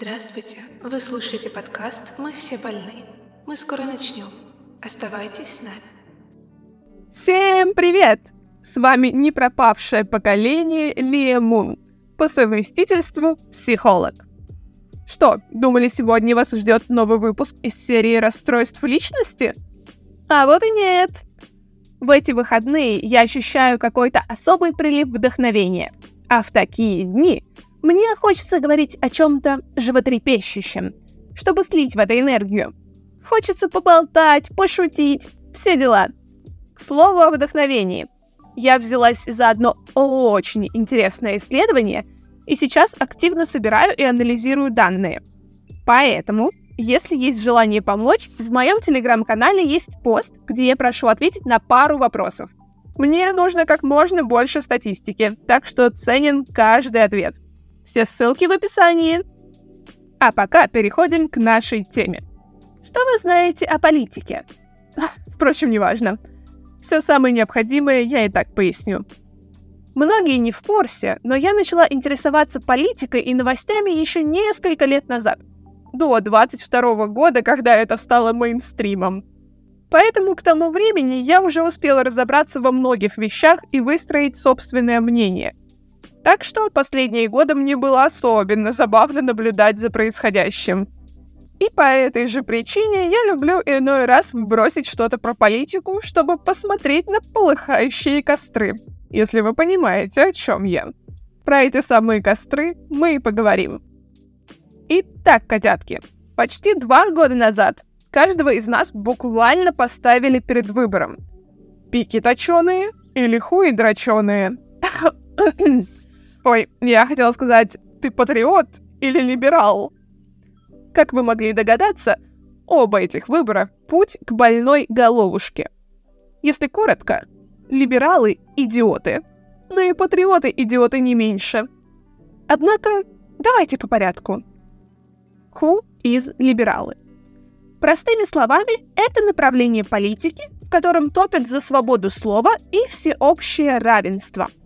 Здравствуйте! Вы слушаете подкаст «Мы все больны». Мы скоро начнем. Оставайтесь с нами. Всем привет! С вами не пропавшее поколение Лия Мун, по совместительству психолог. Что, думали, сегодня вас ждет новый выпуск из серии расстройств личности? А вот и нет. В эти выходные я ощущаю какой-то особый прилив вдохновения. А в такие дни мне хочется говорить о чем-то животрепещущем, чтобы слить в это энергию. Хочется поболтать, пошутить, все дела. К слову о вдохновении. Я взялась за одно очень интересное исследование и сейчас активно собираю и анализирую данные. Поэтому, если есть желание помочь, в моем телеграм-канале есть пост, где я прошу ответить на пару вопросов. Мне нужно как можно больше статистики, так что ценен каждый ответ – все ссылки в описании. А пока переходим к нашей теме. Что вы знаете о политике? Впрочем, неважно. Все самое необходимое я и так поясню. Многие не в курсе, но я начала интересоваться политикой и новостями еще несколько лет назад. До 22 года, когда это стало мейнстримом. Поэтому к тому времени я уже успела разобраться во многих вещах и выстроить собственное мнение. Так что последние годы мне было особенно забавно наблюдать за происходящим. И по этой же причине я люблю иной раз вбросить что-то про политику, чтобы посмотреть на полыхающие костры, если вы понимаете, о чем я. Про эти самые костры мы и поговорим. Итак, котятки, почти два года назад каждого из нас буквально поставили перед выбором. Пики точеные или хуи дроченые. Ой, я хотела сказать, ты патриот или либерал? Как вы могли догадаться, оба этих выбора — путь к больной головушке. Если коротко, либералы — идиоты, но и патриоты — идиоты не меньше. Однако, давайте по порядку. Who is либералы? Простыми словами, это направление политики, в котором топят за свободу слова и всеобщее равенство —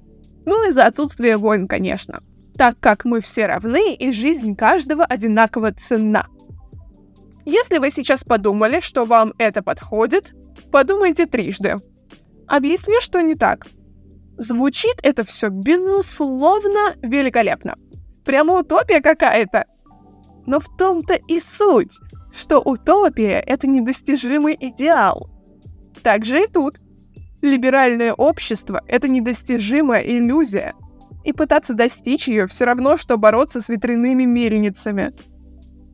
ну и за отсутствие войн, конечно. Так как мы все равны, и жизнь каждого одинаково ценна. Если вы сейчас подумали, что вам это подходит, подумайте трижды. Объясню, что не так. Звучит это все безусловно великолепно. Прямо утопия какая-то. Но в том-то и суть, что утопия — это недостижимый идеал. Так же и тут. Либеральное общество — это недостижимая иллюзия, и пытаться достичь ее все равно, что бороться с ветряными мельницами.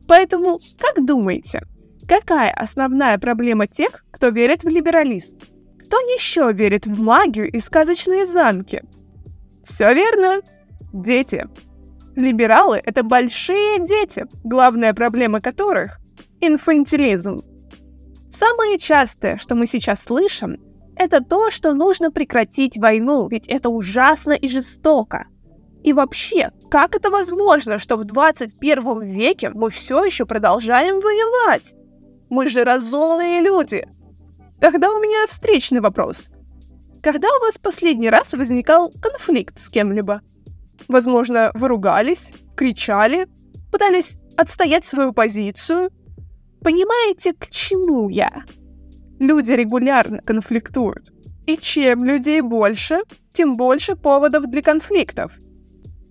Поэтому, как думаете, какая основная проблема тех, кто верит в либерализм? Кто еще верит в магию и сказочные замки? Все верно. Дети. Либералы — это большие дети, главная проблема которых — инфантилизм. Самое частое, что мы сейчас слышим — это то, что нужно прекратить войну, ведь это ужасно и жестоко. И вообще, как это возможно, что в 21 веке мы все еще продолжаем воевать? Мы же разумные люди. Тогда у меня встречный вопрос. Когда у вас последний раз возникал конфликт с кем-либо? Возможно, вы ругались, кричали, пытались отстоять свою позицию? Понимаете, к чему я? Люди регулярно конфликтуют. И чем людей больше, тем больше поводов для конфликтов.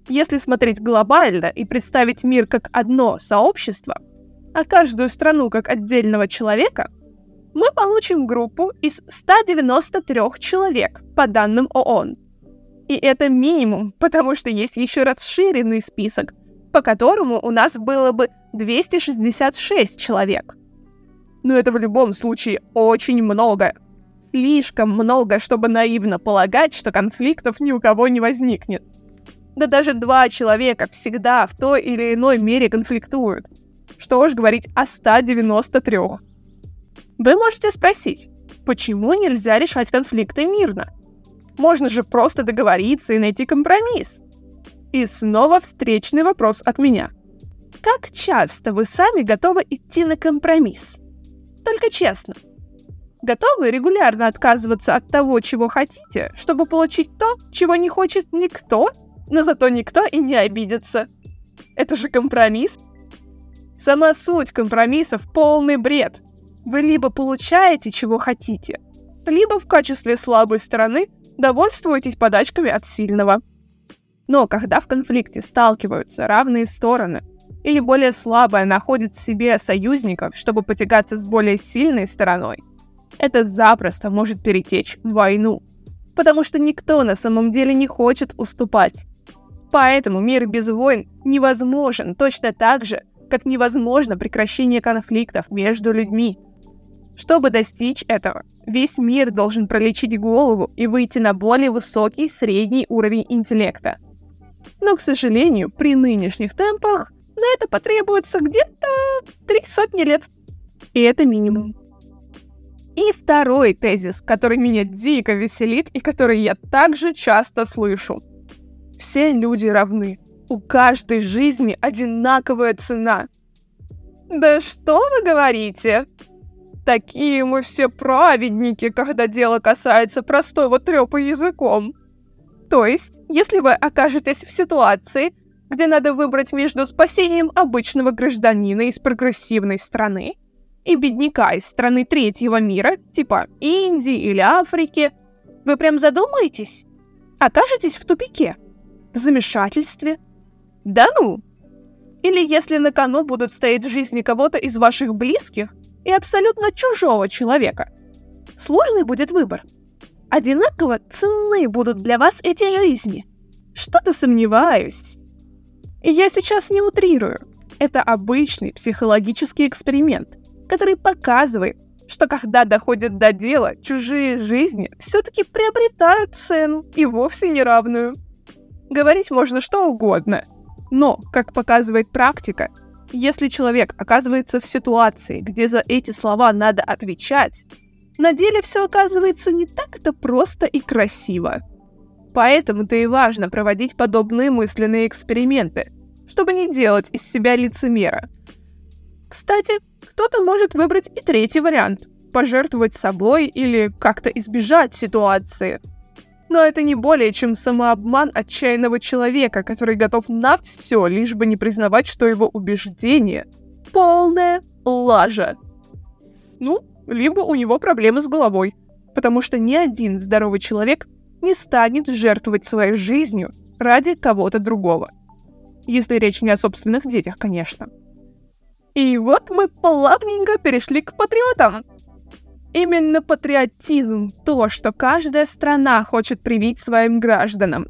Если смотреть глобально и представить мир как одно сообщество, а каждую страну как отдельного человека, мы получим группу из 193 человек по данным ООН. И это минимум, потому что есть еще расширенный список, по которому у нас было бы 266 человек. Но это в любом случае очень много. Слишком много, чтобы наивно полагать, что конфликтов ни у кого не возникнет. Да даже два человека всегда в той или иной мере конфликтуют. Что уж говорить о 193. Вы можете спросить, почему нельзя решать конфликты мирно? Можно же просто договориться и найти компромисс. И снова встречный вопрос от меня. Как часто вы сами готовы идти на компромисс? Только честно. Готовы регулярно отказываться от того, чего хотите, чтобы получить то, чего не хочет никто, но зато никто и не обидится. Это же компромисс. Сама суть компромиссов — полный бред. Вы либо получаете, чего хотите, либо в качестве слабой стороны довольствуетесь подачками от сильного. Но когда в конфликте сталкиваются равные стороны, или более слабая находит в себе союзников, чтобы потягаться с более сильной стороной, это запросто может перетечь в войну. Потому что никто на самом деле не хочет уступать. Поэтому мир без войн невозможен точно так же, как невозможно прекращение конфликтов между людьми. Чтобы достичь этого, весь мир должен пролечить голову и выйти на более высокий средний уровень интеллекта. Но, к сожалению, при нынешних темпах на это потребуется где-то три сотни лет. И это минимум. И второй тезис, который меня дико веселит и который я также часто слышу. Все люди равны. У каждой жизни одинаковая цена. Да что вы говорите? Такие мы все праведники, когда дело касается простого трепа языком. То есть, если вы окажетесь в ситуации, где надо выбрать между спасением обычного гражданина из прогрессивной страны и бедняка из страны третьего мира, типа Индии или Африки, вы прям задумаетесь? Окажетесь в тупике? В замешательстве? Да ну! Или если на кону будут стоять жизни кого-то из ваших близких и абсолютно чужого человека. Сложный будет выбор. Одинаково ценны будут для вас эти жизни. Что-то сомневаюсь. И я сейчас не утрирую. Это обычный психологический эксперимент, который показывает, что когда доходит до дела, чужие жизни все-таки приобретают цену и вовсе неравную. Говорить можно что угодно, но, как показывает практика, если человек оказывается в ситуации, где за эти слова надо отвечать, на деле все оказывается не так-то просто и красиво. Поэтому-то и важно проводить подобные мысленные эксперименты, чтобы не делать из себя лицемера. Кстати, кто-то может выбрать и третий вариант – пожертвовать собой или как-то избежать ситуации. Но это не более чем самообман отчаянного человека, который готов на все, лишь бы не признавать, что его убеждение – полная лажа. Ну, либо у него проблемы с головой, потому что ни один здоровый человек не станет жертвовать своей жизнью ради кого-то другого. Если речь не о собственных детях, конечно. И вот мы плавненько перешли к патриотам. Именно патриотизм — то, что каждая страна хочет привить своим гражданам.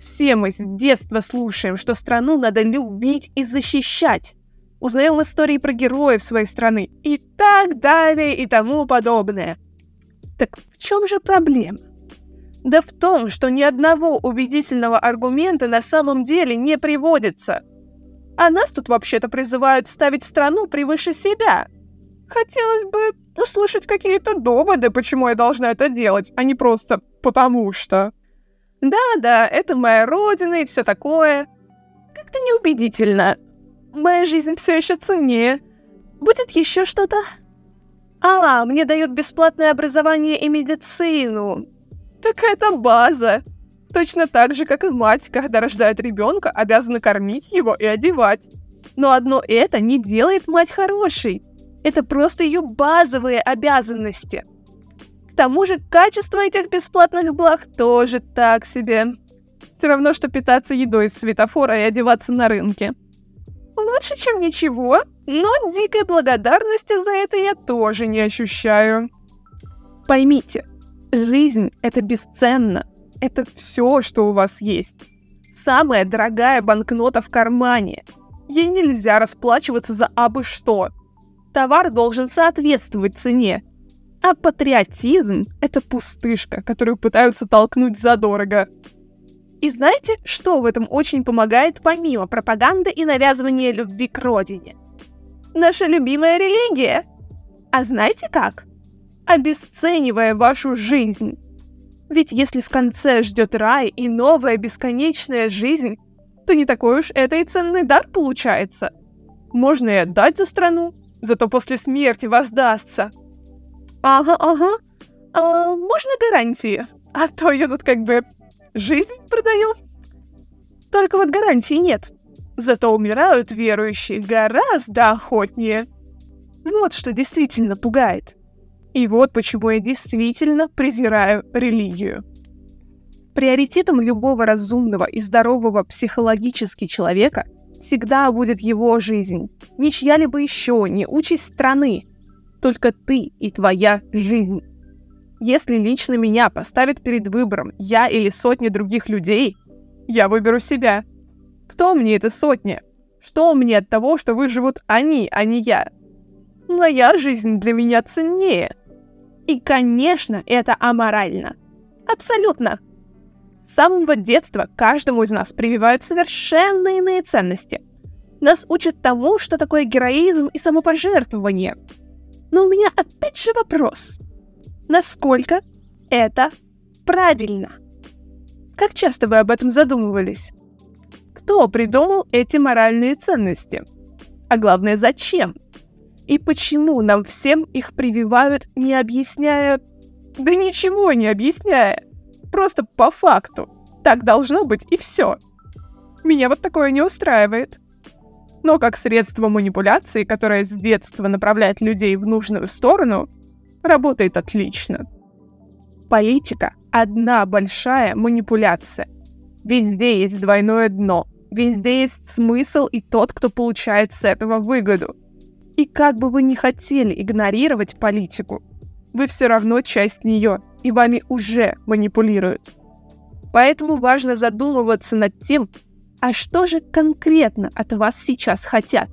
Все мы с детства слушаем, что страну надо любить и защищать узнаем истории про героев своей страны и так далее и тому подобное. Так в чем же проблема? Да в том, что ни одного убедительного аргумента на самом деле не приводится. А нас тут вообще-то призывают ставить страну превыше себя. Хотелось бы услышать какие-то доводы, почему я должна это делать, а не просто «потому что». Да-да, это моя родина и все такое. Как-то неубедительно моя жизнь все еще ценнее. Будет еще что-то? А, мне дают бесплатное образование и медицину. Так это база. Точно так же, как и мать, когда рождает ребенка, обязана кормить его и одевать. Но одно это не делает мать хорошей. Это просто ее базовые обязанности. К тому же качество этих бесплатных благ тоже так себе. Все равно, что питаться едой из светофора и одеваться на рынке. Лучше, чем ничего, но дикой благодарности за это я тоже не ощущаю. Поймите, жизнь — это бесценно. Это все, что у вас есть. Самая дорогая банкнота в кармане. Ей нельзя расплачиваться за абы что. Товар должен соответствовать цене. А патриотизм — это пустышка, которую пытаются толкнуть задорого. И знаете, что в этом очень помогает помимо пропаганды и навязывания любви к родине? Наша любимая религия. А знаете как? Обесценивая вашу жизнь. Ведь если в конце ждет рай и новая бесконечная жизнь, то не такой уж это и ценный дар получается. Можно и отдать за страну, зато после смерти воздастся. Ага, ага. А, можно гарантии? А то я тут как бы жизнь продаю. Только вот гарантии нет. Зато умирают верующие гораздо охотнее. Вот что действительно пугает. И вот почему я действительно презираю религию. Приоритетом любого разумного и здорового психологически человека всегда будет его жизнь. Не чья-либо еще, не участь страны. Только ты и твоя жизнь. Если лично меня поставят перед выбором я или сотни других людей, я выберу себя. Кто мне эта сотня? Что мне от того, что выживут они, а не я? Моя жизнь для меня ценнее. И, конечно, это аморально. Абсолютно. С самого детства каждому из нас прививают совершенно иные ценности. Нас учат тому, что такое героизм и самопожертвование. Но у меня опять же вопрос. Насколько это правильно? Как часто вы об этом задумывались? Кто придумал эти моральные ценности? А главное, зачем? И почему нам всем их прививают, не объясняя... Да ничего не объясняя. Просто по факту. Так должно быть и все. Меня вот такое не устраивает. Но как средство манипуляции, которое с детства направляет людей в нужную сторону, работает отлично. Политика — одна большая манипуляция. Везде есть двойное дно. Везде есть смысл и тот, кто получает с этого выгоду. И как бы вы ни хотели игнорировать политику, вы все равно часть нее, и вами уже манипулируют. Поэтому важно задумываться над тем, а что же конкретно от вас сейчас хотят.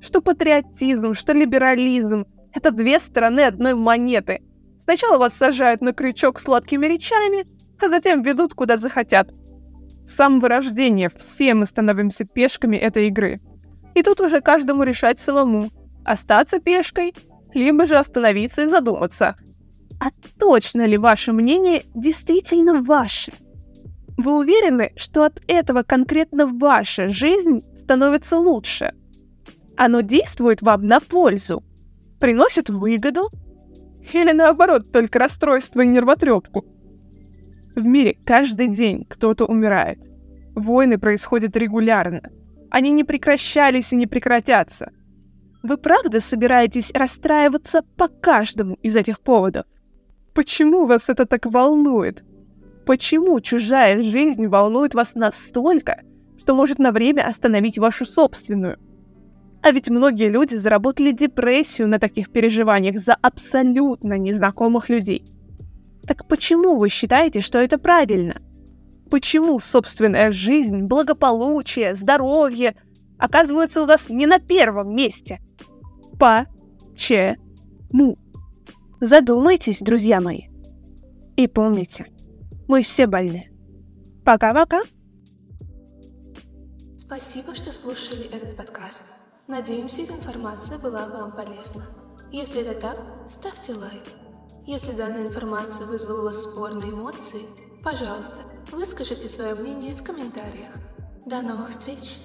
Что патриотизм, что либерализм — это две стороны одной монеты. Сначала вас сажают на крючок сладкими речами, а затем ведут куда захотят. С самого рождения все мы становимся пешками этой игры. И тут уже каждому решать самому, остаться пешкой, либо же остановиться и задуматься — а точно ли ваше мнение действительно ваше? Вы уверены, что от этого конкретно ваша жизнь становится лучше? Оно действует вам на пользу? Приносит выгоду? Или наоборот, только расстройство и нервотрепку? В мире каждый день кто-то умирает. Войны происходят регулярно. Они не прекращались и не прекратятся. Вы правда собираетесь расстраиваться по каждому из этих поводов? Почему вас это так волнует? Почему чужая жизнь волнует вас настолько, что может на время остановить вашу собственную? А ведь многие люди заработали депрессию на таких переживаниях за абсолютно незнакомых людей. Так почему вы считаете, что это правильно? Почему собственная жизнь, благополучие, здоровье оказываются у вас не на первом месте? По-че-му? Задумайтесь, друзья мои. И помните, мы все больны. Пока-пока. Спасибо, что слушали этот подкаст. Надеемся, эта информация была вам полезна. Если это так, ставьте лайк. Если данная информация вызвала у вас спорные эмоции, пожалуйста, выскажите свое мнение в комментариях. До новых встреч!